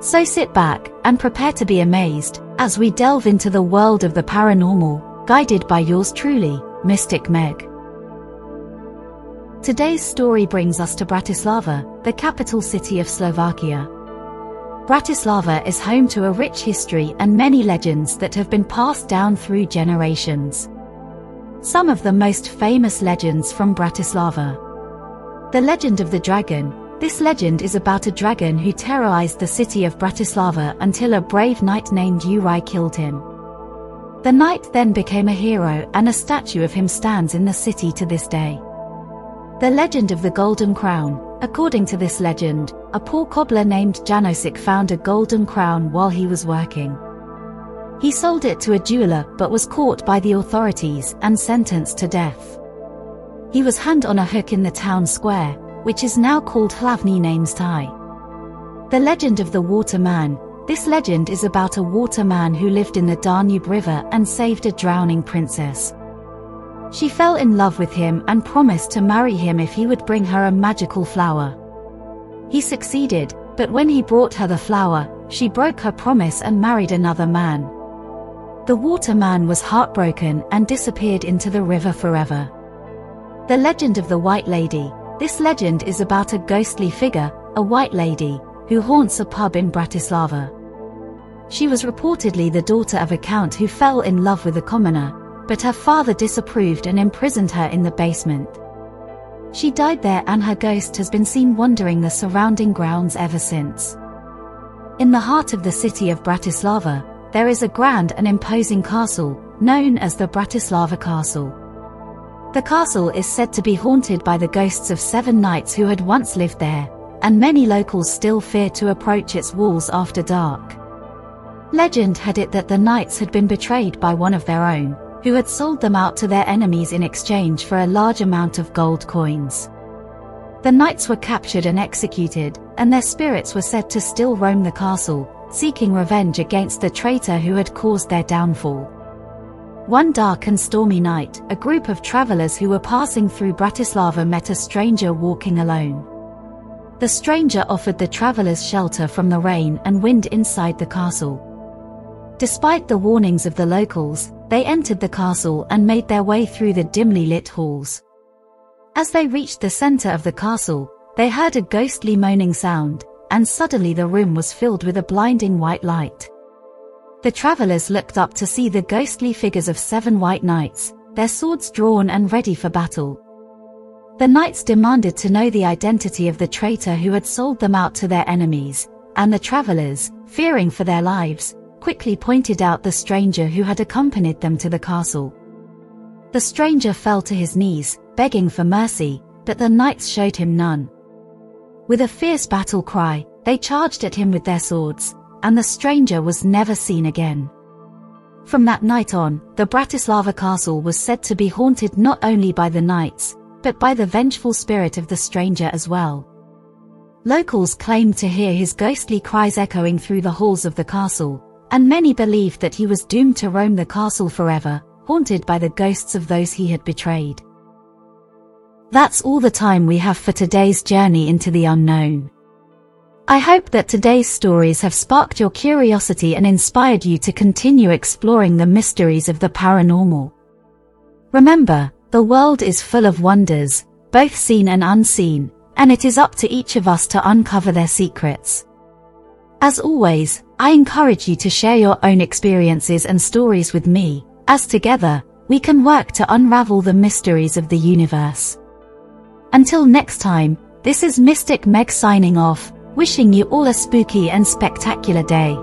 So sit back and prepare to be amazed as we delve into the world of the paranormal, guided by yours truly, Mystic Meg. Today's story brings us to Bratislava, the capital city of Slovakia. Bratislava is home to a rich history and many legends that have been passed down through generations. Some of the most famous legends from Bratislava. The legend of the dragon. This legend is about a dragon who terrorized the city of Bratislava until a brave knight named Uri killed him. The knight then became a hero and a statue of him stands in the city to this day. The legend of the Golden Crown. According to this legend, a poor cobbler named Janosik found a golden crown while he was working. He sold it to a jeweler but was caught by the authorities and sentenced to death. He was hanged on a hook in the town square, which is now called Hlavní náměstí. The legend of the Water Man. This legend is about a water man who lived in the Danube River and saved a drowning princess. She fell in love with him and promised to marry him if he would bring her a magical flower. He succeeded, but when he brought her the flower, she broke her promise and married another man. The waterman was heartbroken and disappeared into the river forever. The legend of the White Lady. This legend is about a ghostly figure, a white lady, who haunts a pub in Bratislava. She was reportedly the daughter of a count who fell in love with a commoner, but her father disapproved and imprisoned her in the basement. She died there and her ghost has been seen wandering the surrounding grounds ever since. In the heart of the city of Bratislava, there is a grand and imposing castle, known as the Bratislava Castle. The castle is said to be haunted by the ghosts of seven knights who had once lived there, and many locals still fear to approach its walls after dark. Legend had it that the knights had been betrayed by one of their own, who had sold them out to their enemies in exchange for a large amount of gold coins. The knights were captured and executed, and their spirits were said to still roam the castle, seeking revenge against the traitor who had caused their downfall. One dark and stormy night, a group of travelers who were passing through Bratislava met a stranger walking alone. The stranger offered the travelers shelter from the rain and wind inside the castle. Despite the warnings of the locals, they entered the castle and made their way through the dimly lit halls. As they reached the center of the castle, they heard a ghostly moaning sound, and suddenly the room was filled with a blinding white light. The travelers looked up to see the ghostly figures of seven white knights, their swords drawn and ready for battle. The knights demanded to know the identity of the traitor who had sold them out to their enemies, and the travelers, fearing for their lives, quickly pointed out the stranger who had accompanied them to the castle. The stranger fell to his knees, begging for mercy, but the knights showed him none. With a fierce battle cry, they charged at him with their swords, and the stranger was never seen again. From that night on, the Bratislava castle was said to be haunted not only by the knights, but by the vengeful spirit of the stranger as well. Locals claimed to hear his ghostly cries echoing through the halls of the castle, and many believed that he was doomed to roam the castle forever, haunted by the ghosts of those he had betrayed. That's all the time we have for today's journey into the unknown. I hope that today's stories have sparked your curiosity and inspired you to continue exploring the mysteries of the paranormal. Remember, the world is full of wonders, both seen and unseen, and it is up to each of us to uncover their secrets. As always, I encourage you to share your own experiences and stories with me, as together, we can work to unravel the mysteries of the universe. Until next time, this is Mystic Meg signing off, wishing you all a spooky and spectacular day.